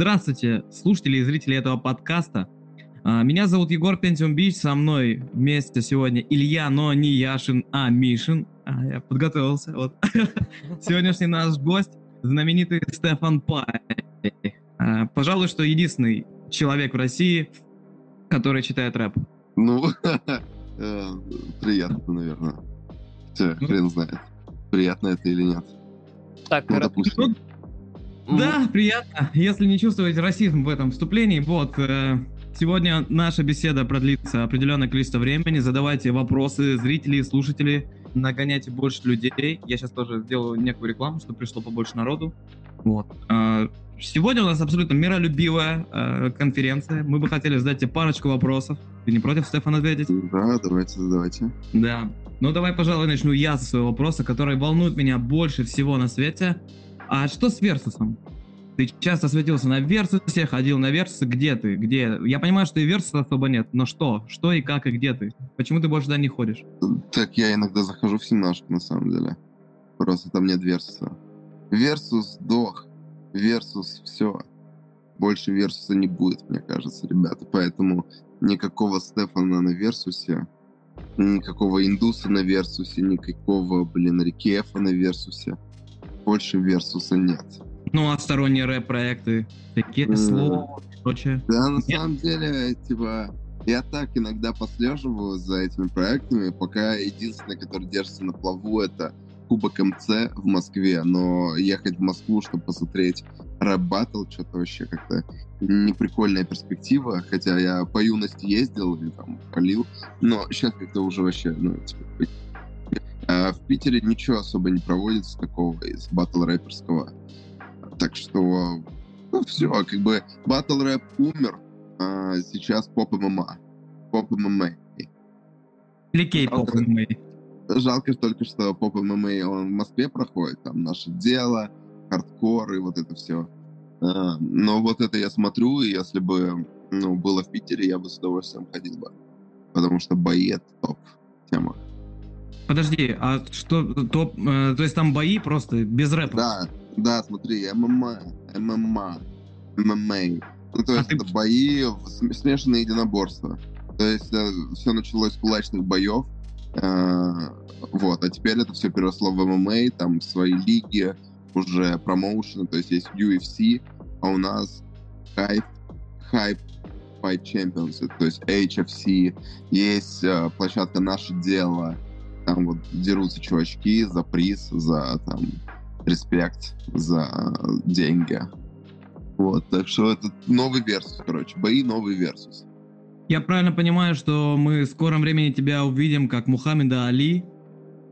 Здравствуйте, слушатели и зрители этого подкаста. А, Меня зовут Егор Пентиум Бич, со мной вместе сегодня Илья, но не Яшин, а Мишин. А, я подготовился. Вот. Сегодняшний наш гость знаменитый Стефан Пай. А, Пожалуй, что единственный человек в России, который читает рэп. Ну, э, приятно, наверное. Хотя, Ну. хрен знает, приятно это или нет. Так, Ну, допустим. Да, приятно. Если не чувствуете расизм в этом вступлении, вот, э, сегодня наша беседа продлится определенное количество времени. Задавайте вопросы, зрители, слушатели, нагоняйте больше людей. Я сейчас тоже сделаю некую рекламу, чтобы пришло побольше народу. Вот. А, Сегодня у нас абсолютно миролюбивая э, конференция. Мы бы хотели задать тебе парочку вопросов. Ты не против, Стефан, ответить? Да, давайте, давайте. Да. Ну давай, пожалуй, начну я со своего вопроса, который волнует меня больше всего на свете. А что с Версусом? Ты часто светился на Версусе, ходил на Версусы. Где ты? Где? Я понимаю, что и Версуса особо нет, но что? Что и как и где ты? Почему ты больше туда не ходишь? Так я иногда захожу в семнашку, на самом деле. Просто там нет Версуса. Версус сдох. Версус все. Больше Версуса не будет, мне кажется, ребята. Поэтому никакого Стефана на Версусе, никакого Индуса на Версусе, никакого, блин, Рикефа на Версусе. Больше Версуса нет. Ну, а сторонние рэп-проекты? Такие М. слова и прочее. Да, на Нет. самом деле, типа, я так иногда послеживаю за этими проектами, пока единственный, который держится на плаву, это Кубок МЦ в Москве, но ехать в Москву, чтобы посмотреть рэп баттл, что-то вообще как-то неприкольная перспектива, хотя я по юности ездил и там полил, но сейчас как-то уже вообще, ну, типа, а в Питере ничего особо не проводится такого из батл рэперского. Так что, ну, все, как бы батл рэп умер, а сейчас поп ММА. Поп ММА. Или кей-поп. Жалко. ММА. Жалко только, что поп ММА он в Москве проходит, там наше дело, хардкор и вот это все. но вот это я смотрю, и если бы ну, было в Питере, я бы с удовольствием ходил бы. Потому что это топ тема. Подожди, а что, топ, э, то есть там бои просто без рэпа? Да, да, смотри, ММА, ММА, ММА. Ну, то А есть ты- это бои, смешанные единоборства. То есть все началось с кулачных боев, э, вот, а теперь это все переросло в ММА, там свои лиги, уже промоушены, то есть есть UFC, а у нас Hype, Hype Fight Champions, то есть HFC, есть э, площадка «Наше дело», там вот дерутся чувачки за приз, за там респект, за деньги. Вот, так что это новый версус, короче, бои новый версус. Я правильно понимаю, что мы в скором времени тебя увидим как Мухаммеда Али,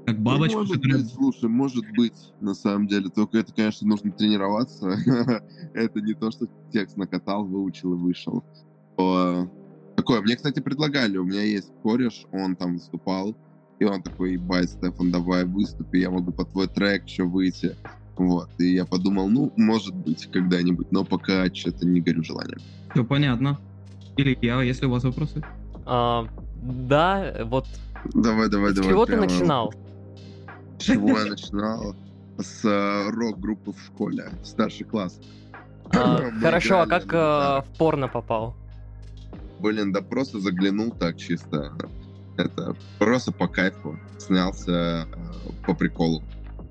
как бабочку, может которая- быть, слушай, может быть, на самом деле, только это, конечно, нужно тренироваться. это не то, что текст накатал, выучил и вышел. Такое, мне, кстати, предлагали, у меня есть кореш, он там выступал, и он такой, ебать, Стефан, давай выступи, я могу по твой трек еще выйти. Вот, и я подумал, ну, может быть, когда-нибудь, но пока что-то не горю желанием. Все понятно. Или я, если у вас вопросы? а, да, вот Давай, давай, с давай. чего ты прямо. начинал? С чего я начинал? С э, рок-группы в школе, старший класс. А, Хорошо, а как а, в порно попал? Блин, да просто заглянул так чисто. Это просто по кайфу. Снялся э, по приколу.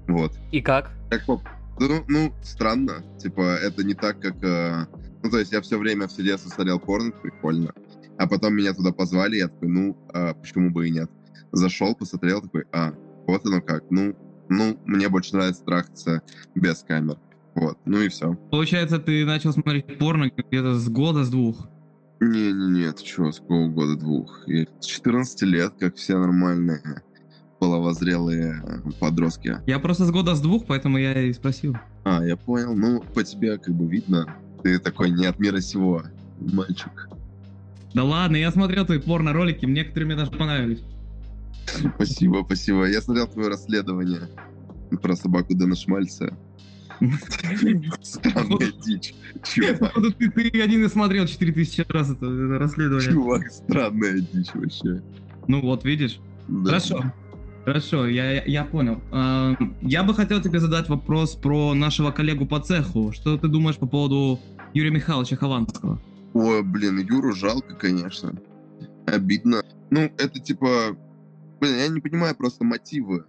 Вот. И как? Как по... Ну, ну, странно. Типа, это не так, как... э, Ну, то есть я все время все детство смотрел порно, прикольно. А потом меня туда позвали, я такой, ну, а почему бы и нет? Зашел, посмотрел, такой, а, вот оно как. Ну, ну, мне больше нравится трахаться без камер. Вот, ну и все. Получается, ты начал смотреть порно где-то с года, с двух. Не-не-не, ты чего, с какого года двух? И с 14 лет, как все нормальные половозрелые э, подростки. Я просто с года с двух, поэтому я и спросил. А, я понял. Ну, по тебе как бы видно. Ты такой не от мира сего, мальчик. Да ладно, я смотрел твои порно-ролики, некоторые мне даже понравились. Спасибо, спасибо. Я смотрел твое расследование про собаку Дэна Шмальца. Странная дичь. Чувак, ты, ты один и смотрел 4000 раз это, это расследование. чувак, странная дичь вообще. Ну вот, видишь. Да. Хорошо. Хорошо, я, я- я понял. А, Я бы хотел тебе задать вопрос про нашего коллегу по цеху. Что ты думаешь по поводу Юрия Михайловича Хованского? Ой, блин, Юру жалко, конечно. Обидно. Ну, это типа... Блин, я не понимаю просто мотивы,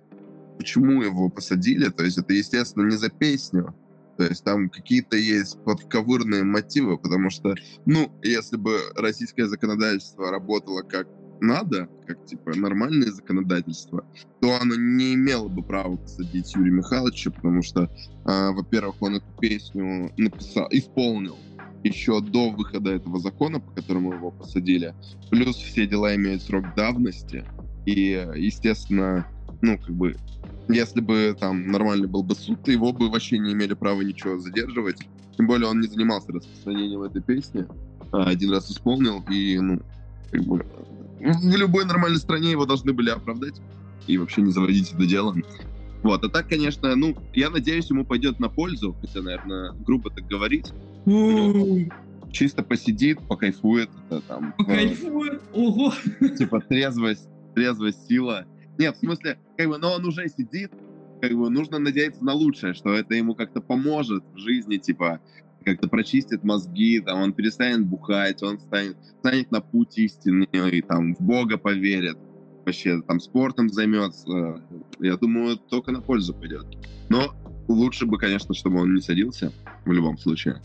почему его посадили. То есть это, естественно, не за песню. То есть там какие-то есть подковырные мотивы, потому что, ну, если бы российское законодательство работало как надо, как, типа, нормальное законодательство, то оно не имело бы права посадить Юрия Михайловича, потому что, э, во-первых, он эту песню написал, исполнил еще до выхода этого закона, по которому его посадили. Плюс все дела имеют срок давности. И, естественно, ну, как бы, если бы там нормальный был бы суд, то его бы вообще не имели права ничего задерживать. Тем более он не занимался распространением этой песни. А один раз исполнил, и, ну, как бы, в любой нормальной стране его должны были оправдать и вообще не заводить это дело. Вот, а так, конечно, ну, я надеюсь, ему пойдет на пользу, хотя, наверное, грубо так говорить. Чисто посидит, покайфует, это там... э, Кайфует, ого! типа трезвость, трезвость, сила. Нет, в смысле, как бы, но он уже сидит, как бы нужно надеяться на лучшее, что это ему как-то поможет в жизни, типа как-то прочистит мозги, там он перестанет бухать, он станет, станет на путь истины и там в Бога поверит, вообще там спортом займется. Я думаю, только на пользу пойдет. Но лучше бы, конечно, чтобы он не садился в любом случае.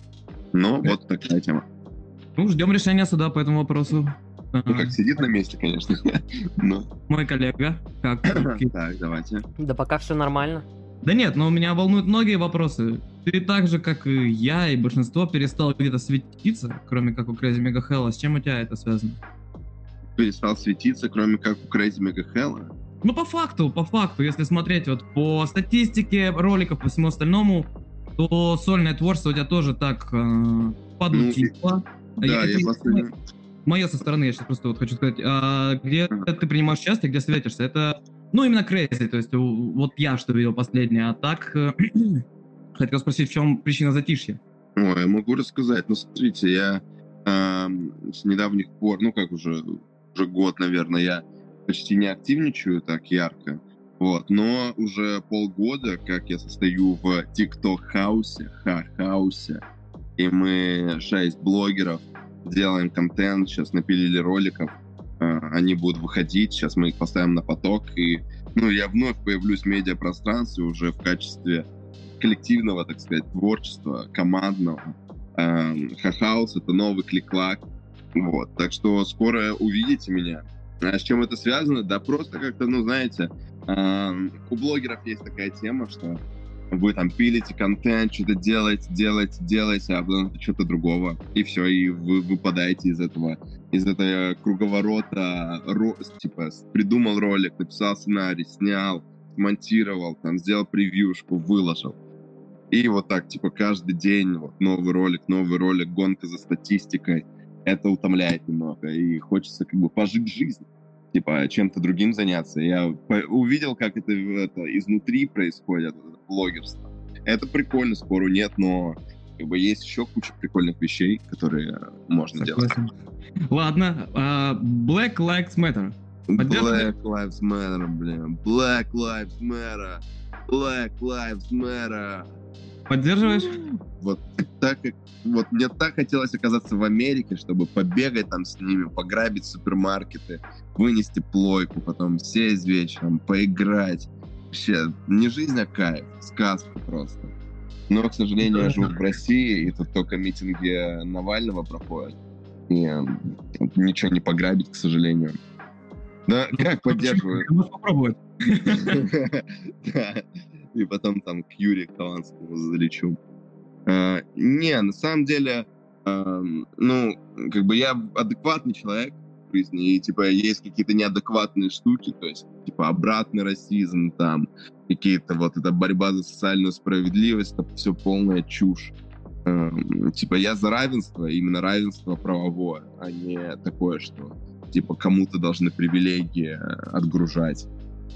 Но вот такая тема. Ну, ждем решения суда по этому вопросу. Ну, как сидит на месте, конечно. Но... Мой коллега, как? Так, давайте. Да пока все нормально. Да нет, но меня волнуют многие вопросы. Ты так же, как и я, и большинство, перестал где-то светиться, кроме как у Crazy Mega Hell. А с чем у тебя это связано? Перестал светиться, кроме как у Crazy Mega Hell. Ну, по факту, по факту, если смотреть вот по статистике роликов, по всему остальному, то сольное творчество у тебя тоже так э, подутихло. Да, Я- я это последний... Мое со стороны, я сейчас просто вот хочу сказать, а, где ты принимаешь участие, где светишься, это, ну, именно Crazy, то есть вот я что видел последнее, а так э, хотел спросить, в чем причина затишья? Ой, я могу рассказать. Ну, смотрите, я эм, с недавних пор, ну, как уже, уже год, наверное, я почти не активничаю так ярко. Вот, но уже полгода, как я состою в TikTok хаусе, ха-хаусе, и мы шесть блогеров делаем контент, сейчас напилили роликов, э, они будут выходить, сейчас мы их поставим на поток, и, ну, я вновь появлюсь в медиапространстве уже в качестве коллективного, так сказать, творчества, командного. Эм, Хахаус — это новый клик-клак. Вот, так что скоро увидите меня. А с чем это связано? Да просто как-то, ну, знаете, эм, у блогеров есть такая тема, что вы там пилите контент, что-то делаете, делаете, делаете, а потом что-то другого. И все, и вы выпадаете из этого, из этого круговорота, ро- типа, придумал ролик, написал сценарий, снял, монтировал, там, сделал превьюшку, выложил. И вот так, типа, каждый день вот, новый ролик, новый ролик, гонка за статистикой. Это утомляет немного, и хочется как бы пожить жизнь, типа, чем-то другим заняться. Я увидел, как это, это изнутри происходит, блогерство. Это прикольно, спору нет, но как бы есть еще куча прикольных вещей, которые можно делать. Согласен. Ладно, а, Black Lives Matter. Black Lives Matter, блин. Black Lives Matter. Black Lives Matter. Поддерживаешь? Вот так как вот мне так хотелось оказаться в Америке, чтобы побегать там с ними, пограбить супермаркеты, вынести плойку, потом сесть вечером, поиграть. Вообще, не жизнь, а кайф, сказка просто. Но, к сожалению, я живу в России, и тут только митинги Навального проходят. И ничего не пограбить, к сожалению. Да, как поддерживаю? Можешь попробовать. Да. И потом там к Юрию Хованскому залечу. А, Не, на самом деле, ну, как бы я адекватный человек жизни, и, типа, есть какие-то неадекватные штуки, то есть, типа, обратный расизм, там, какие-то вот эта борьба за социальную справедливость, это все полная чушь. Ам, Типа, я за равенство, именно равенство правовое, а не такое, что, типа, кому-то должны привилегии э, отгружать.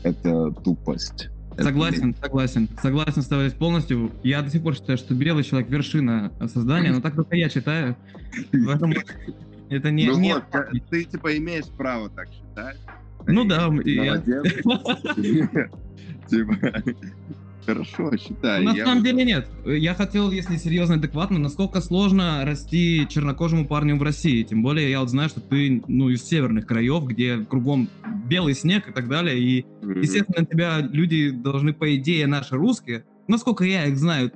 Это тупость. Согласен, согласен. Согласен с тобой полностью. Я до сих пор считаю, что белый человек вершина создания, но так только я читаю. Поэтому это не... ну не- вот, ка- ты типа имеешь право так считать. Ну И да, Молодец. Типа, Хорошо, считай. На самом деле нет. Я хотел, если серьезно, адекватно, насколько сложно расти чернокожему парню в России. Тем более я вот знаю, что ты, ну, из северных краев, где кругом белый снег и так далее. И, естественно, тебя люди должны, по идее, наши русские, насколько я их знаю,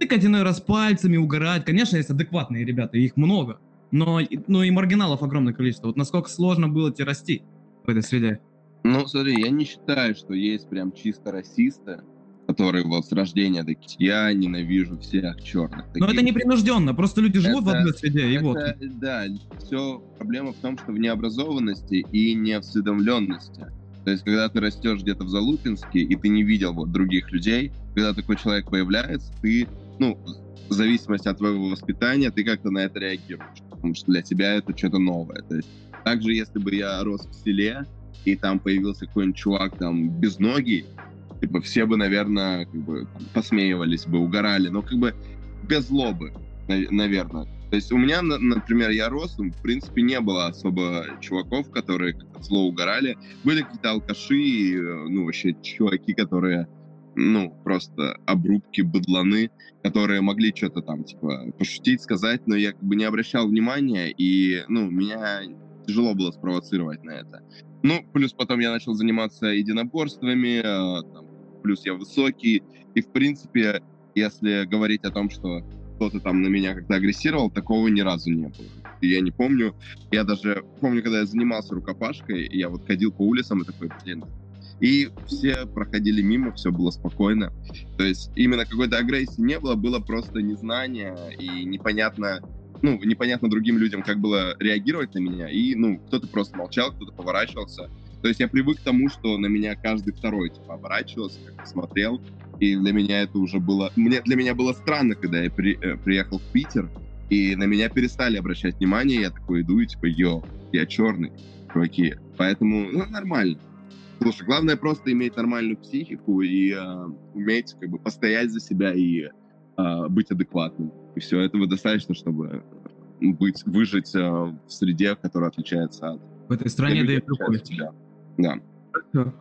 тыкать иной раз пальцами, угорать. Конечно, есть адекватные ребята, их много. Но, и- ну и маргиналов огромное количество. Вот насколько сложно было тебе расти в этой среде? Ну, смотри, я не считаю, что есть прям чисто расисты, которые вот с рождения такие, я ненавижу всех черных. Но это непринужденно, просто люди живут в Это- одной среде, и вот. Это, да, все проблема в том, что в необразованности и неосведомленности. То есть, когда ты растешь где-то в Залупинске, и ты не видел вот других людей, когда такой человек появляется, ты, ну, в зависимости от твоего воспитания, ты как-то на это реагируешь, потому что для тебя это что-то новое. То есть, также, если бы я рос в селе, и там появился какой-нибудь чувак там без ноги, типа, все бы, наверное, как бы посмеивались бы, угорали, но как бы без злобы, наверное. То есть у меня, на- например, я рос, ну, в принципе, не было особо чуваков, которые зло угорали. Были какие-то алкаши, э, ну, вообще чуваки, которые, ну, просто обрубки, быдланы, которые могли что-то там, типа, пошутить, сказать, но я как бы не обращал внимания, и, ну, меня тяжело было спровоцировать на это. Ну, плюс потом я начал заниматься единоборствами, э, там, плюс я высокий, и, в принципе, если говорить о том, что кто-то там на меня как-то агрессировал, такого ни разу не было. Я не помню. Я даже помню, когда я занимался рукопашкой, я вот ходил по улицам и такой, блин. И все проходили мимо, все было спокойно. То есть именно какой-то агрессии не было, было просто незнание и непонятно, ну, непонятно другим людям, как было реагировать на меня. И, ну, кто-то просто молчал, кто-то поворачивался. То есть я привык к тому, что на меня каждый второй, типа, оборачивался, как-то смотрел. И для меня это уже было... Мне, для меня было странно, когда я при- э, приехал в Питер, и на меня перестали обращать внимание, я такой иду и типа, йо, я черный, чуваки. Поэтому, ну, нормально. Слушай, главное просто иметь нормальную психику и э, уметь как бы постоять за себя и э, быть адекватным. И все, этого достаточно, чтобы э, быть, выжить э, в среде, которая отличается от... В этой стране, да и в другой. Да.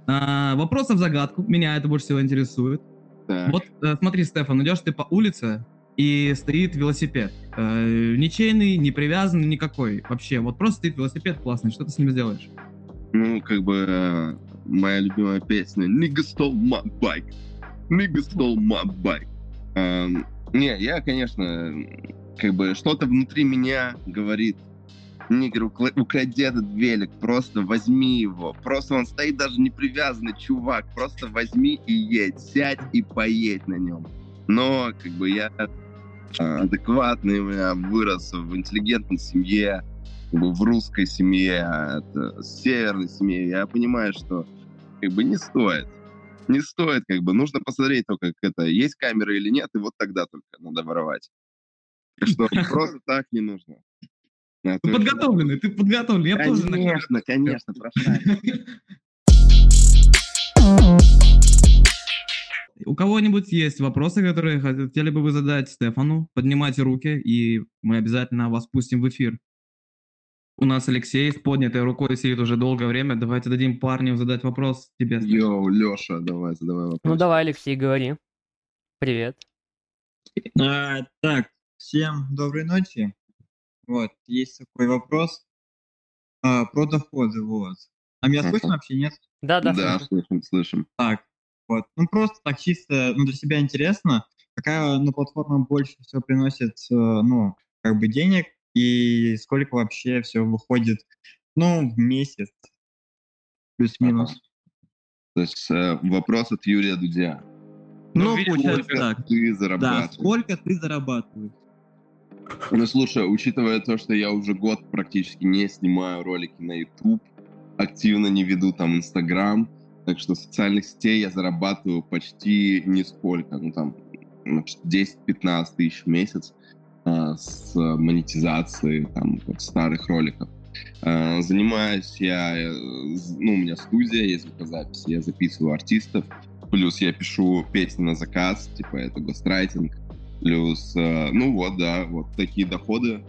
А, вопросов загадку. Меня это больше всего интересует. Так. Вот э, смотри, Стефан, идешь ты по улице, и стоит велосипед. Э, ничейный, не привязанный никакой. Вообще, вот просто стоит велосипед классный. Что ты с ним сделаешь? Ну, как бы э, моя любимая песня «Nigga stole my bike». «Nigga stole my bike». Эм, не, я, конечно, как бы что-то внутри меня говорит Нигер, укради этот велик, просто возьми его. Просто он стоит даже не привязанный, чувак. Просто возьми и едь, сядь и поедь на нем. Но, как бы, я э, адекватный, я вырос в интеллигентной семье, как бы в русской семье, это, северной семье, я понимаю, что как бы не стоит. Не стоит, как бы, нужно посмотреть только, как это, есть камеры или нет, и вот тогда только надо воровать. Так что просто так не нужно. А Ты то- подготовленный, ты подготовленный. Я тоже Конечно, конечно, прошарил. У кого-нибудь есть вопросы, которые хотели бы вы задать Стефану? Поднимайте руки, и мы обязательно вас пустим в эфир. У нас Алексей с поднятой рукой сидит уже долгое время. Давайте дадим парню задать вопрос тебе. Йоу, Леша, давай, задавай вопрос. Ну давай, Алексей, говори. Привет. А, так, всем доброй ночи. Вот, есть такой вопрос а, про доходы, вот. А меня слышно вообще, нет? Да, да, Да, слышим, слышим. Так, вот. Ну, просто так чисто ну, для себя интересно, какая ну, платформа больше всего приносит, э, ну, как бы денег, и сколько вообще все выходит, ну, в месяц, плюс-минус. То есть э, вопрос от Юрия Дудя. Ну, видимо, получается Сколько так. ты Да, зарабатываешь? сколько ты зарабатываешь? Ну, слушай, учитывая то, что я уже год практически не снимаю ролики на YouTube, активно не веду там Инстаграм, так что в социальных сетей я зарабатываю почти нисколько, ну там ну, 10-15 тысяч в месяц с монетизацией там вот старых роликов. А, занимаюсь я, э, ну, у меня студия, есть звукозапись, я записываю артистов, плюс я пишу песни на заказ, типа это гострайтинг, Плюс, э, ну вот, да, вот такие доходы.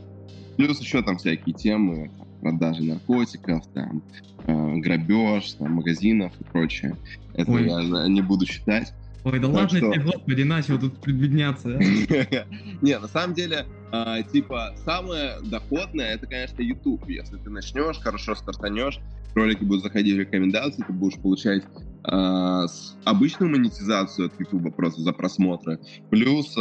Плюс еще там всякие темы, там, продажи наркотиков, там, э, грабеж, там, магазинов и прочее. Это Ой. я э, не буду считать. Ой, да Так ладно что- тебе, господи, начал тут предвидняться. а. Не, на самом деле, а, типа, самое доходное, это, конечно, YouTube. Если ты начнешь, хорошо стартанешь, ролики будут заходить в рекомендации, ты будешь получать а, обычную монетизацию от YouTube просто за просмотры, плюс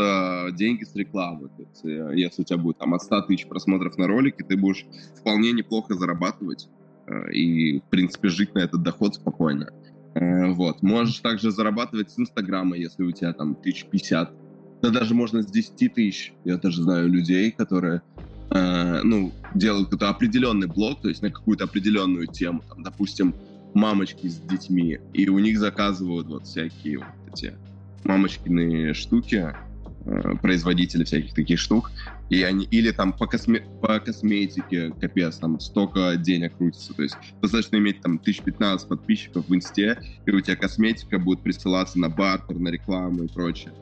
деньги с рекламы. То есть, э, если у тебя будет там от 100 тысяч просмотров на ролике, ты будешь вполне неплохо зарабатывать э, и, в принципе, жить на этот доход спокойно. Э, Вот. Можешь также зарабатывать с Инстаграма, если у тебя там 1050 да даже можно с 10 тысяч. Я даже знаю людей, которые э, ну, делают какой-то определенный блог, то есть на какую-то определенную тему, там, допустим, мамочки с детьми, и у них заказывают вот всякие вот эти мамочкины штуки, производители всяких таких штук, и они, или там по, косме- по косметике, капец, там столько денег крутится, то есть достаточно иметь там 1015 подписчиков в инсте, и у тебя косметика будет присылаться на бартер, на рекламу и прочее.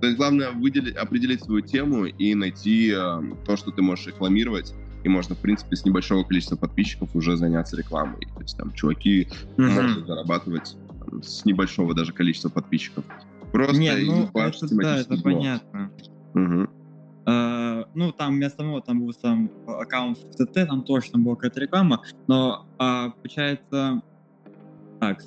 То есть главное выделить, определить свою тему и найти э, то, что ты можешь рекламировать. И можно, в принципе, с небольшого количества подписчиков уже заняться рекламой. То есть там чуваки могут зарабатывать там, с небольшого даже количества подписчиков. Просто Не, ну, это, да, это понятно. Мгм. Э, ну, там вместо того, там был сам аккаунт в ТТ, там точно была какая-то реклама, но а, получается так,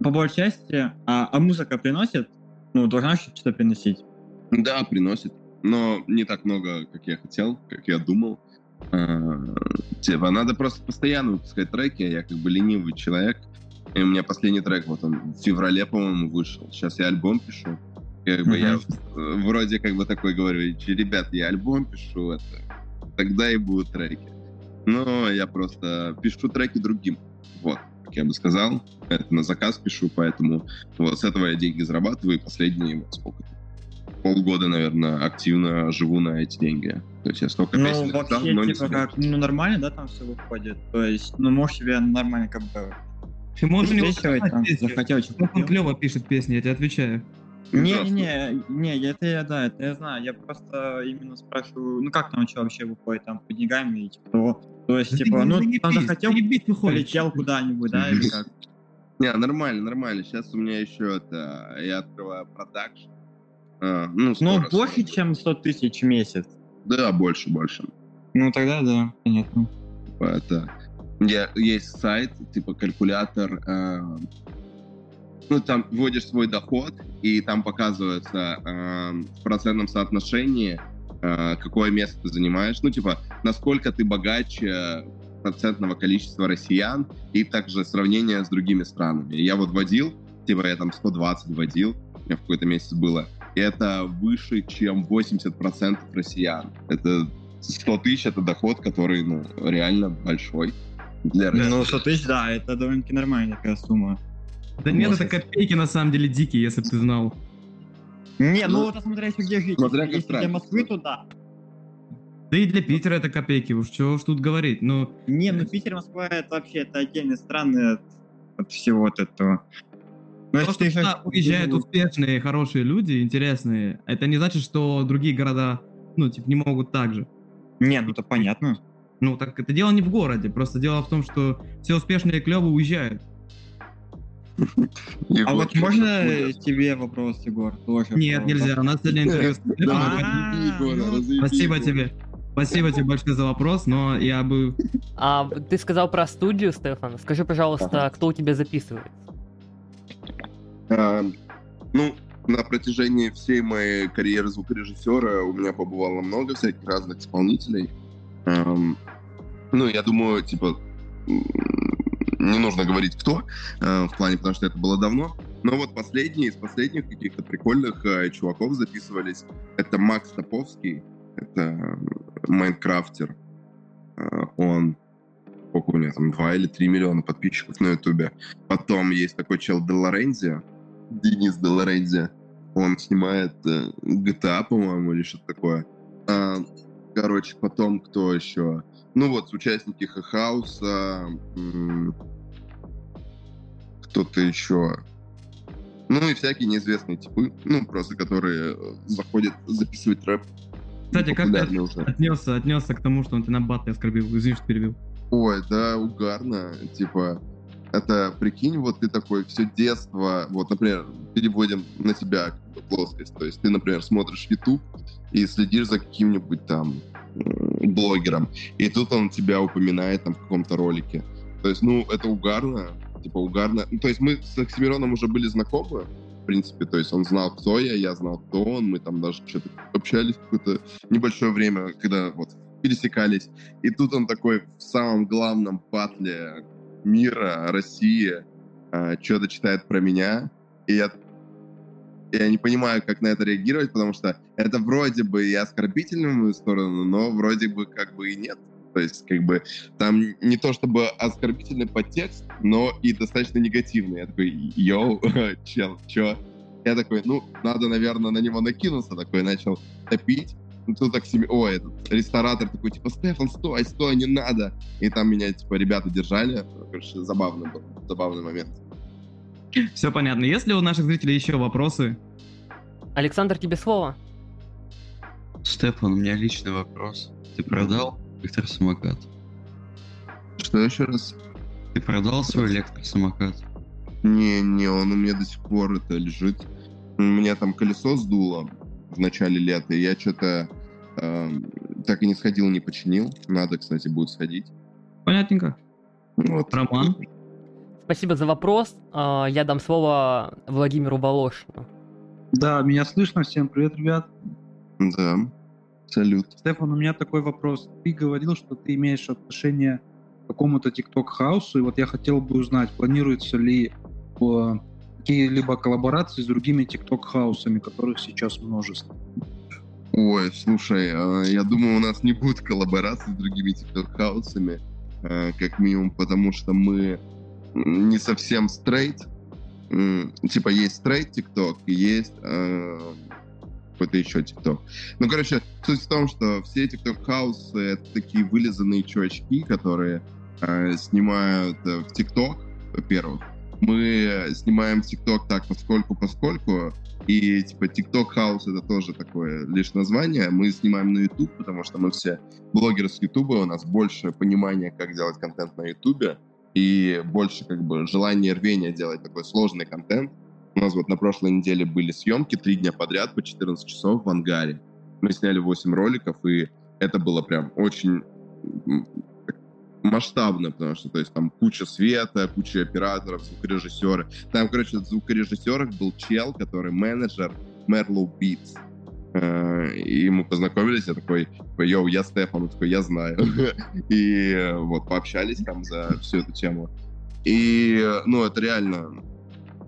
по большей части, а, а музыка приносит, ну, должна что-то приносить. Да, приносит. Но не так много, как я хотел, как я думал. А, Типа, надо просто постоянно выпускать треки, я как бы ленивый человек. И у меня последний трек, вот он в феврале, по-моему, вышел. Сейчас я альбом пишу. Как бы я Мгм. э, вроде как бы такой говорю, ребят, я альбом пишу, это, тогда и будут треки. Но я просто пишу треки другим. Вот, как я бы сказал. Это на заказ пишу, поэтому вот с этого я деньги зарабатываю. И последние, вот сколько полгода, наверное, активно живу на эти деньги. То есть я столько Ну, песен написал, вообще, но не типа, собираю. как, ну, нормально, да, там все выходит. То есть, ну, можешь себе нормально, как бы, Ты можешь у него взвешивать, сказать там, захотел, Как он клево пишет песни, я тебе отвечаю. Не, Ужасно. не, не, не, это я, да, это я знаю. Я просто именно спрашиваю, ну как там что вообще выходит, там, по деньгами и типа того. То есть, Да ты типа, не ну, там заебись, захотел, заебись выходит. полетел куда-нибудь, да, или как? Не, нормально, нормально. Сейчас у меня еще это... Я открываю продакшн. А, ну, Ну, больше, скоро. чем 100 тысяч в месяц. Да, больше, больше. Ну, тогда да, понятно. Это... Я, есть сайт, типа калькулятор, э, ну, там вводишь свой доход, и там показывается э, в процентном соотношении, э, какое место ты занимаешь, ну, типа, насколько ты богаче процентного количества россиян, и также сравнение с другими странами. Я вот вводил, типа, я там 120 вводил, у меня в какой-то месяц было, и это выше, чем 80% россиян. Это 100 тысяч, это доход, который, ну, реально большой для России. Ну, 100 тысяч, да, это довольно-таки нормальная такая сумма. Да нет, это копейки на самом деле дикие, если бы ты знал. Не, ну, Ну, вот смотря еще где жить. смотря Если как для. Москвы, то да. Да и для Питера это копейки, уж чего уж тут говорить. Ну, Не, ну Питер, Москва, это вообще это отдельные страны от, от всего вот этого. Ну, если просто ты туда ещё- уезжают успешные, хорошие люди, интересные. Это не значит, что другие города, ну, типа, не могут так же. Не, ну это понятно. Ну, так это дело не в городе, просто дело в том, что все успешные клевы уезжают. А вот можно тебе вопрос, Егор? Тоже Нет, нельзя, у нас сегодня интервью с Стефаном, А, ну, Спасибо тебе. Спасибо тебе большое за вопрос, но я бы... А ты сказал про студию, Стефан. Скажи, пожалуйста, кто у тебя записывает? А, ну, на протяжении всей моей карьеры звукорежиссера у меня побывало много всяких разных исполнителей. Ам, ну, я думаю, типа, не нужно говорить кто, э, в плане, потому что это было давно. Но вот последние из последних каких-то прикольных э, чуваков записывались. Это Макс Топовский, это майнкрафтер. Э, он сколько у него там, 2 или 3 миллиона подписчиков на Ютубе. Потом есть такой чел Делорензи, Денис Делорензи. Он снимает э, GTA, по-моему, или что-то такое. Короче, потом кто еще? Ну вот, участники Хауса, кто-то еще. Ну и всякие неизвестные типы, ну просто которые э, заходят записывать рэп. Кстати, как ты уже. отнесся, отнесся к тому, что он тебя на батле оскорбил? Извини, что перебил. Ой, да, угарно. Типа, Это, прикинь, вот ты такой все детство, вот, например, переводим на тебя плоскость. То есть ты, например, смотришь YouTube и следишь за каким-нибудь там блогером, и тут он тебя упоминает там в каком-то ролике. То есть, ну, это угарно, типа угарно. Ну, то есть мы с Оксимироном уже были знакомы, в принципе, то есть он знал, кто я, я знал, кто он, мы там даже что-то общались какое-то небольшое время, когда вот пересекались. И тут он такой в самом главном патле мира, России, э, что-то читает про меня, и я я не понимаю, как на это реагировать, потому что это вроде бы и оскорбительно в мою сторону, но вроде бы как бы и нет. То есть, как бы, там не то чтобы оскорбительный подтекст, но и достаточно негативный. Я такой, йоу, чел, чё? Я такой, ну, надо, наверное, на него накинуться, такой, начал топить. Ну, тут так себе, о, этот ресторатор такой, типа, Стефан, стой, стой, не надо. И там меня, типа, ребята держали. Короче, забавный был, забавный момент. Все понятно. Есть ли у наших зрителей еще вопросы? Александр, тебе слово. Стефан, у меня личный вопрос. Ты продал электросамокат? Что еще раз? Ты продал свой электросамокат? Не, не, он у меня до сих пор это лежит. У меня там колесо сдуло в начале лета, и я что-то так и не сходил, не починил. Надо, кстати, будет сходить. Понятненько. Вот. Роман? Спасибо за вопрос. А, Я дам слово Владимиру Волошину. Да, меня слышно. Всем привет, ребят. Да. Салют. Стефан, у меня такой вопрос. Ты говорил, что ты имеешь отношение к какому-то TikTok хаусу, и вот я хотел бы узнать, планируется ли э, какие-либо коллаборации с другими TikTok хаусами, которых сейчас множество. Ой, слушай, э, я думаю, у нас не будет коллаборации с другими TikTok-хаусами, э, как минимум, потому что мы не совсем стрейт. Типа есть стрейт и есть э, какой-то еще TikTok. Ну, короче, суть в том, что все TikTok-хаусы — это такие вылизанные чувачки, которые снимают э, в TikTok, во-первых. Мы снимаем TikTok так поскольку поскольку, и типа TikTok House это тоже такое лишь название. Мы снимаем на YouTube, потому что мы все блогеры с YouTube, у нас больше понимания, как делать контент на YouTube, и больше как бы желания рвения делать такой сложный контент. У нас вот на прошлой неделе были съемки три дня подряд по 14 часов в ангаре. Мы сняли 8 роликов, и это было прям очень масштабно, потому что то есть там куча света, куча операторов, звукорежиссеры. Там, короче, в звукорежиссерах был чел, который менеджер Merlow Beats. Э, И мы познакомились, я такой, типа, йоу, я Стефан, он такой, я знаю. И э, вот, пообщались там за всю эту тему. И, ну, это реально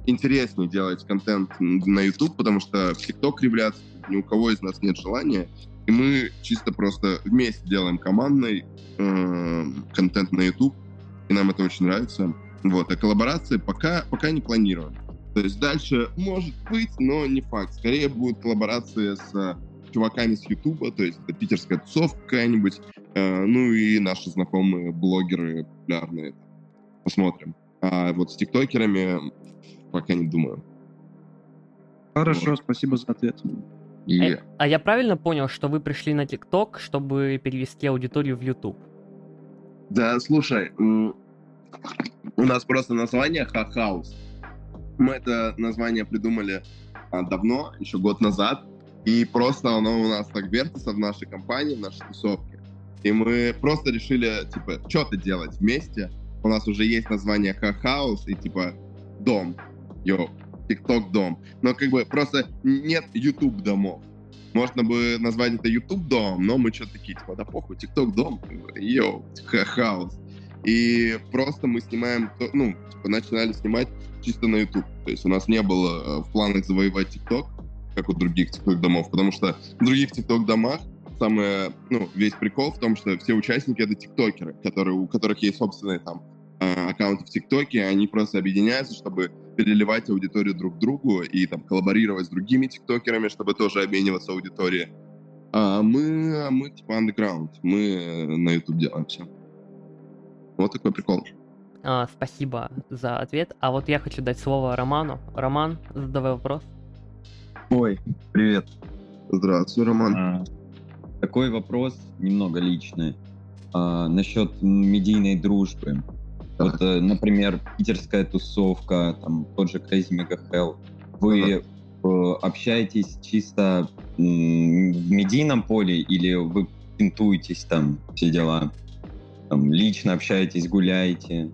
интереснее делать контент на YouTube, потому что в TikTok кривляться ни у кого из нас нет желания. И мы чисто просто вместе делаем командный э, контент на YouTube, и нам это очень нравится. Вот, а коллаборации пока, пока не планируем. То есть дальше может быть, но не факт. Скорее будут коллаборации с э, чуваками с Ютуба, то есть это питерская тусовка какая-нибудь, э, ну и наши знакомые блогеры популярные. Посмотрим. А вот с тиктокерами пока не думаю. Хорошо, спасибо за ответ. И А, а я правильно понял, что вы пришли на TikTok, чтобы перевести аудиторию в YouTube? Да, слушай, у нас просто название Хахаус. Мы это название придумали а, давно, еще год назад, и просто оно у нас так вертится в нашей компании, в нашей тусовке. И мы просто решили, типа, что-то делать вместе. У нас уже есть название Хахаус и, типа, дом. Йоу, TikTok дом. Но как бы просто нет YouTube домов. Можно бы назвать это YouTube дом, но мы что-то такие, типа, да похуй, TikTok дом, йоу, house. И просто мы снимаем, ну, типа, начинали снимать чисто на YouTube. То есть у нас не было э, в планах завоевать TikTok, как у других TikTok домов, потому что в других TikTok домах самое, ну, весь прикол в том, что все участники это тиктокеры, которые, у которых есть собственные там э, аккаунты в ТикТоке, они просто объединяются, чтобы переливать аудиторию друг другу и там коллаборировать с другими тиктокерами, чтобы тоже обмениваться аудиторией. А мы, мы типа underground, мы э, на YouTube делаем все. Вот такой прикол. А, спасибо за ответ. А вот я хочу дать слово Роману. Роман, задавай вопрос. Ой, привет. Здравствуй, Роман. А, Такой вопрос немного личный. А, насчет медийной дружбы. Вот, э, например, питерская тусовка, там тот же Crazy Mega Hell. Вы э, общаетесь чисто в медийном поле или вы пинтуетесь там, все дела? Там, лично общаетесь, гуляете?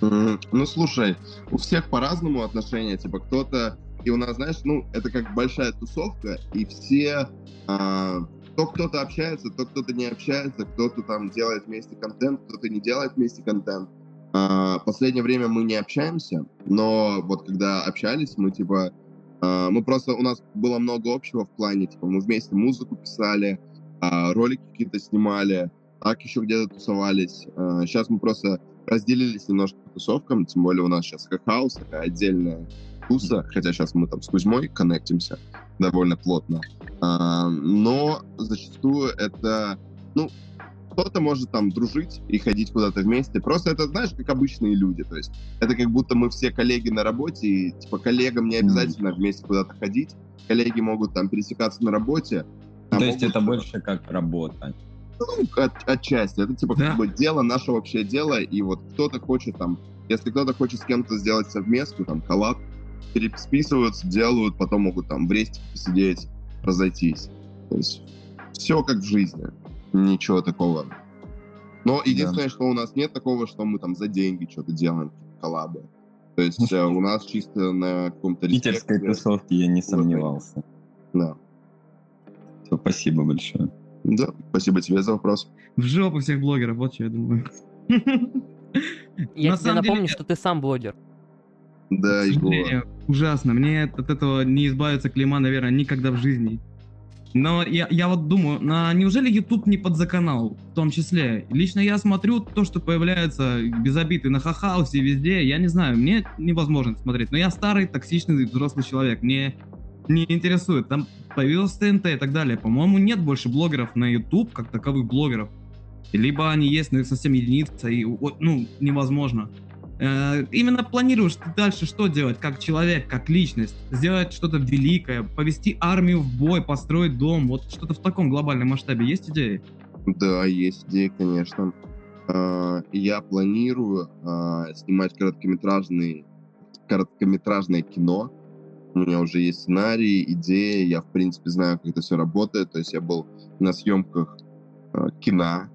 Ну, слушай, у всех по-разному отношения, типа, кто-то... И у нас, знаешь, ну, это как большая тусовка, и все... а, то кто-то общается, то кто-то не общается, кто-то там делает вместе контент, кто-то не делает вместе контент. А, последнее время мы не общаемся, но вот когда общались, мы, типа... а, мы просто... У нас было много общего в плане, типа, мы вместе музыку писали, а, ролики какие-то снимали, так еще где-то тусовались. сейчас мы просто разделились немножко по тусовкам, тем более у нас сейчас хаус, такая отдельная туса, хотя сейчас мы там с Кузьмой коннектимся довольно плотно. А, но зачастую это, ну, кто-то может там дружить и ходить куда-то вместе. Просто это, знаешь, как обычные люди. То есть это как будто мы все коллеги на работе, и типа коллегам не обязательно вместе куда-то ходить. Коллеги могут там пересекаться на работе. а То есть это больше как работа. ну, от- отчасти. Это типа Да. как бы дело, наше общее дело, и вот кто-то хочет там, если кто-то хочет с кем-то сделать совместку, там, коллаб, переписываются, делают, потом могут там в рейсте посидеть, разойтись. То есть все как в жизни. Ничего такого. Но единственное, что у нас нет такого, что мы там за деньги что-то делаем, коллабы. То есть э, у нас чисто на каком-то В питерской тусовке я не сомневался. Да. Спасибо большое. да, спасибо тебе за вопрос. В жопу всех блогеров, вот что я думаю. Я На тебе напомню, что ты сам блогер. Да, Егор. ужасно. Мне от этого не избавиться клейма, наверное, никогда в жизни. Но я, я вот думаю, на, неужели YouTube не подзаканал в том числе? Лично я смотрю то, что появляется без обид и на Хахаусе, везде. Я не знаю, мне невозможно смотреть. Но я старый, токсичный взрослый человек. Мне не интересует. Там появился ТНТ и так далее. По-моему, нет больше блогеров на YouTube, как таковых блогеров. Либо они есть, но их совсем единица, и ну, невозможно. Э, Именно планируешь ты дальше что делать, как человек, как личность, сделать что-то великое, повести армию в бой, построить дом, вот что-то в таком глобальном масштабе. Есть идеи? Да, есть идеи, конечно. А, Я планирую а, снимать короткометражный, короткометражное кино. У меня уже есть сценарий, идеи, я, в принципе, знаю, как это все работает. То есть я был на съемках кино,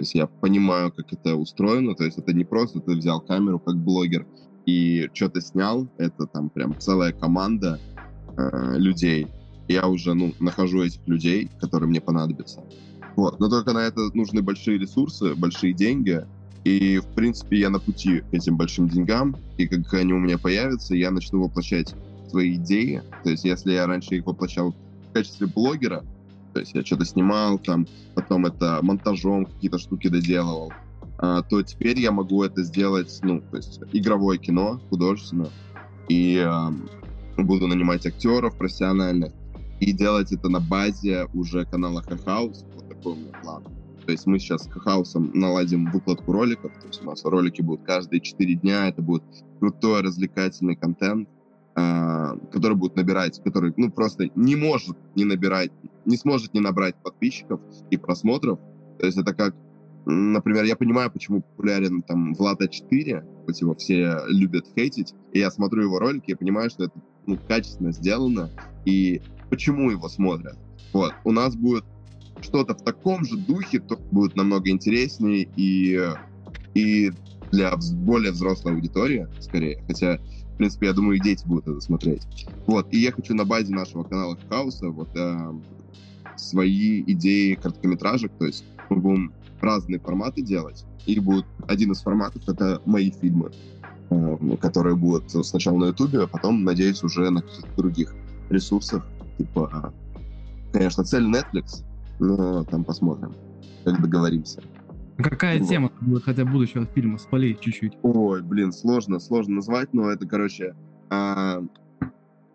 то есть я понимаю, как это устроено. То есть это не просто ты взял камеру как блогер и что-то снял. Это там прям целая команда а, людей. Я уже, ну, нахожу этих людей, которые мне понадобятся. Вот. Но только на это нужны большие ресурсы, большие деньги. И, в принципе, я на пути к этим большим деньгам. И как они у меня появятся, я начну воплощать свои идеи. То есть, если я раньше их воплощал в качестве блогера, то есть я что-то снимал, там, потом это монтажом какие-то штуки доделывал, а, то теперь я могу это сделать, ну, то есть игровое кино, художественно, и ам, буду нанимать актеров профессиональных, и делать это на базе уже канала Хахаус. Вот такой у меня план. То есть мы сейчас с Хахаусом наладим выкладку роликов. То есть у нас ролики будут каждые 4 дня. Это будет крутой развлекательный контент, а, который будет набирать, который ну просто не может не набирать, не сможет не набрать подписчиков и просмотров. То есть это как, например, я понимаю, почему популярен там Влада 4, хоть его все любят хейтить, и я смотрю его ролики и понимаю, что это ну, качественно сделано, и почему его смотрят. Вот. У нас будет что-то в таком же духе, то будет намного интереснее и, и для более взрослой аудитории, скорее. Хотя, принципе, я думаю, и дети будут это смотреть. Вот. И я хочу на базе нашего канала Хауса вот э, свои идеи короткометражек, то есть мы будем разные форматы делать. И будет один из форматов — это мои фильмы, э, которые будут сначала на Ютубе, а потом, надеюсь, уже на каких-то других ресурсах. Типа, конечно, цель Netflix, но там посмотрим, как договоримся. Какая Вот. тема будет хотя будущего фильма? Спали чуть-чуть. Ой, блин, сложно, сложно назвать, но это, короче, а,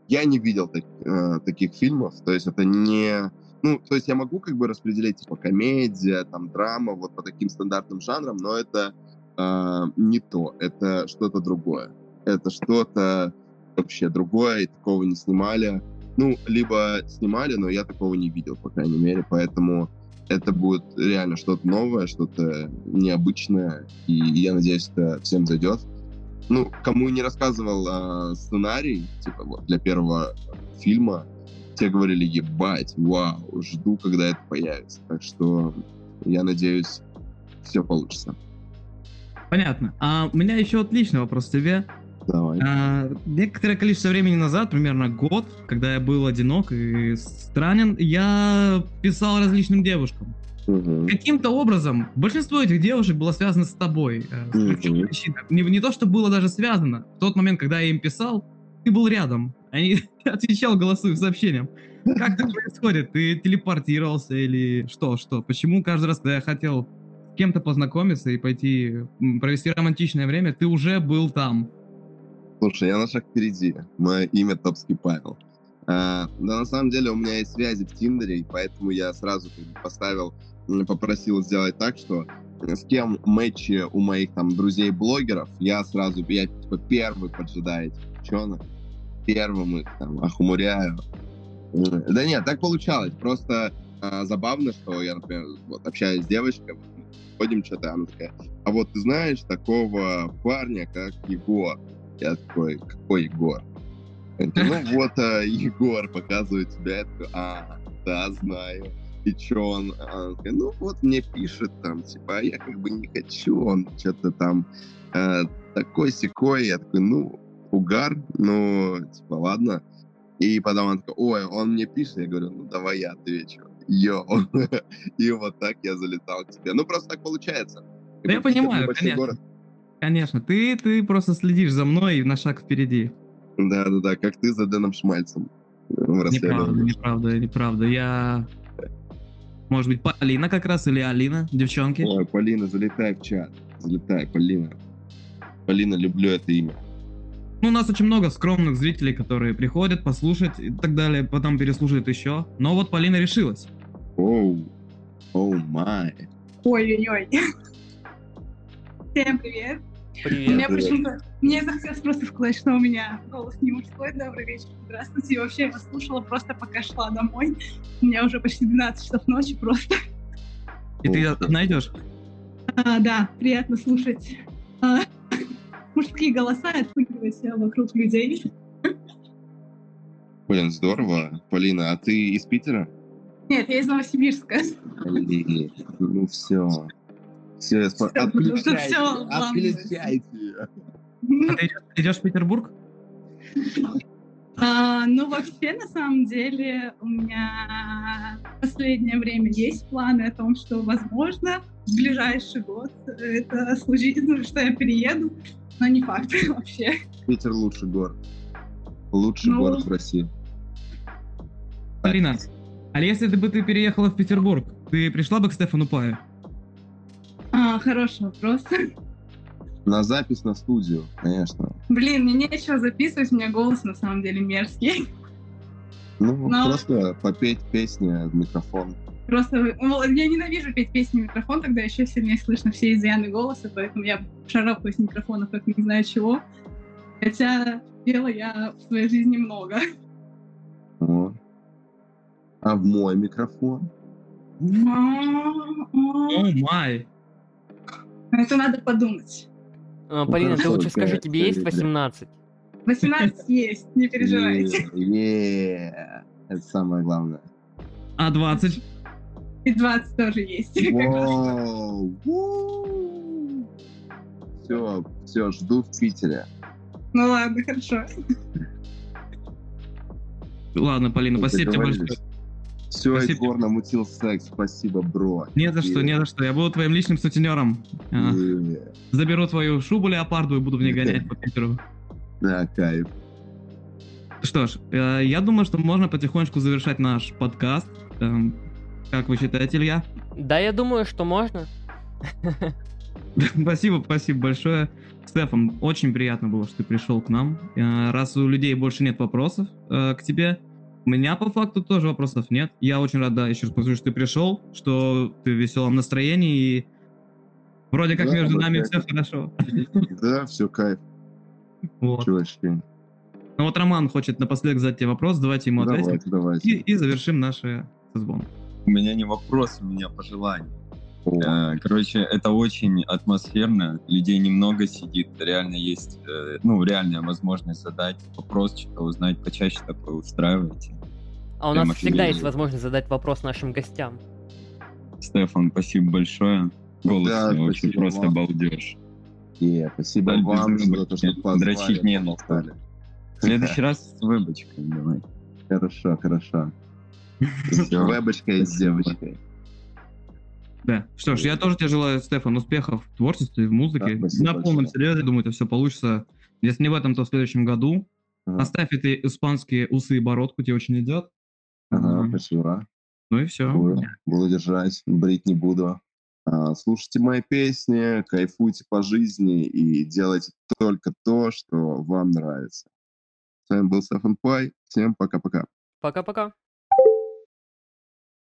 я не видел так- а, таких фильмов, то есть это не... Ну, то есть я могу как бы распределить, типа, комедия, там, драма, вот по таким стандартным жанрам, но это а, не то, это что-то другое. Это что-то вообще другое, и такого не снимали. Ну, либо снимали, но я такого не видел, по крайней мере, поэтому это будет реально что-то новое, что-то необычное, и я надеюсь, это всем зайдет. Ну, кому не рассказывал а, сценарий, типа вот для первого фильма, те говорили, ебать, вау, жду, когда это появится. Так что я надеюсь, все получится. Понятно. А у меня еще отличный вопрос тебе. Давай. А, некоторое количество времени назад, примерно год, когда я был одинок и странен, я писал различным девушкам. Мгм. Каким-то образом большинство этих девушек было связано с тобой. причиной. Не, не то, что было даже связано. В тот момент, когда я им писал, ты был рядом. Они отвечал голосовым сообщением. Как это происходит? Ты телепортировался или что? Что? Почему каждый раз, когда я хотел с кем-то познакомиться и пойти провести романтичное время, ты уже был там? Слушай, я на шаг впереди. Мое имя Топский Павел. А, да, на самом деле у меня есть связи в Тиндере, и поэтому я сразу поставил, попросил сделать так, что э, с кем матчи у моих там друзей-блогеров, я сразу, я типа первый поджидаю этих девчонок, первым их там охмуряю. М, Да нет, так получалось. Просто а, забавно, что я, например, вот общаюсь с девочкой, ходим что-то, она такая, а вот ты знаешь такого парня, как Егор? Я такой, какой Егор? Я такой, ну вот а, Егор показывает тебя. Я такой, а, да, знаю. И чё он? А Она такая, ну вот мне пишет там, типа, а я как бы не хочу, он что-то там э, такой секой. Я такой, ну, угар, ну, типа, ладно. И потом он такой, ой, он мне пишет, я говорю, ну давай я отвечу. Йоу. И вот так я залетал к тебе. Ну, просто так получается. Да я понимаю, конечно. город. Конечно, ты, ты просто следишь за мной на шаг впереди. Да-да-да, как ты за Дэном Шмальцем. в Неправда, неправда, неправда. Я... Может быть, Полина как раз или Алина, девчонки? Ой, Полина, залетай в чат. Залетай, Полина. Полина, люблю это имя. Ну, у нас очень много скромных зрителей, которые приходят послушать и так далее, потом переслушают еще. Но вот Полина решилась. Оу, оу май. Ой-ой-ой. Всем привет. Привет. меня почему-то... Мне захотелось просто сказать, что у меня голос не мужской. Добрый вечер, здравствуйте. И вообще я вас слушала просто пока шла домой. У меня уже почти 12 часов ночи просто. И ты идешь? А, да, приятно слушать а, мужские голоса и отпугивать вокруг людей. Блин, здорово. Полина, а ты из Питера? Нет, я из Новосибирска. Блин, ну все. Все, всё, главное. отключайте. А ты идешь, идешь в Петербург? А, ну, вообще, на самом деле, у меня в последнее время есть планы о том, что, возможно, в ближайший год это случится, ну, что я перееду, но не факт вообще. Питер лучший город. Лучший Ну. город в России. Полина, а если ты бы ты переехала в Петербург, ты пришла бы к Стефану Паю? А, хороший вопрос. На запись на студию, конечно. Блин, мне нечего записывать, у меня голос на самом деле мерзкий. Ну, Но- просто попеть песни в микрофон. Просто я ненавижу петь песни в микрофон, тогда еще сильнее слышно все изъяны голоса, поэтому я шарапаю с микрофонов, как не знаю чего. Хотя пела я в своей жизни много. Вот. А в мой микрофон? О май! Это надо подумать. А, Полина, ты лучше скажи, тебе есть окей. 18? 18 есть, не переживайте. Это самое главное. А 20? И 20 тоже есть. Все, все, жду в Питере. Ну ладно, хорошо. Ладно, Полина, Ну, спасибо тебе большое. Все, Спасибо. Егор намутил секс. Спасибо, бро. Не за что, не за что. Я буду твоим личным сутенером. Е, Заберу твою шубу леопарду и буду в ней гонять по Питеру. Да, кайф. Что ж, э, я думаю, что можно потихонечку завершать наш подкаст. Эм, Как вы считаете, Илья? Да, я думаю, что можно. Спасибо, спасибо большое. Стефан, очень приятно было, что ты пришел к нам. Э, Раз у людей больше нет вопросов э, к тебе, у меня по факту тоже вопросов нет. Я очень рад, да, еще раз повторю, что ты пришел, что ты в веселом настроении и вроде как Да, между нами кайф. все хорошо. Да, все, кайф, Вот. чувачки. Ну вот Роман хочет напоследок задать тебе вопрос, давайте ему ответим. Давайте, давайте. И, и завершим наш э, созвон. У меня не вопрос, у меня пожелание. Э, Короче, это очень атмосферно, людей немного сидит, реально есть, э, ну, реальная возможность задать вопрос, что-то узнать, почаще такое устраиваете. А у нас всегда есть возможность задать вопрос нашим гостям. Стефан, спасибо большое. Голос Да, очень просто вам. балдеж. е, спасибо Да, вам за то, что позвали, Дрочить не на помогали. В следующий раз с выбочкой давай. Хорошо, хорошо. Вебочкой с Спасибо. девочкой. Да. Что ж, я тоже тебе желаю, Стефан, успехов в творчестве, в музыке. Да, спасибо На полном серьезе, думаю, это все получится. Если не в этом, то в следующем году. Ага, Оставь эти испанские усы и бородку, тебе очень идет. ага, спасибо. Ну и все. Буду, буду держать, брить не буду. А, слушайте мои песни, кайфуйте по жизни и делайте только то, что вам нравится. С вами был Стефан Пай. Всем пока-пока. Пока-пока.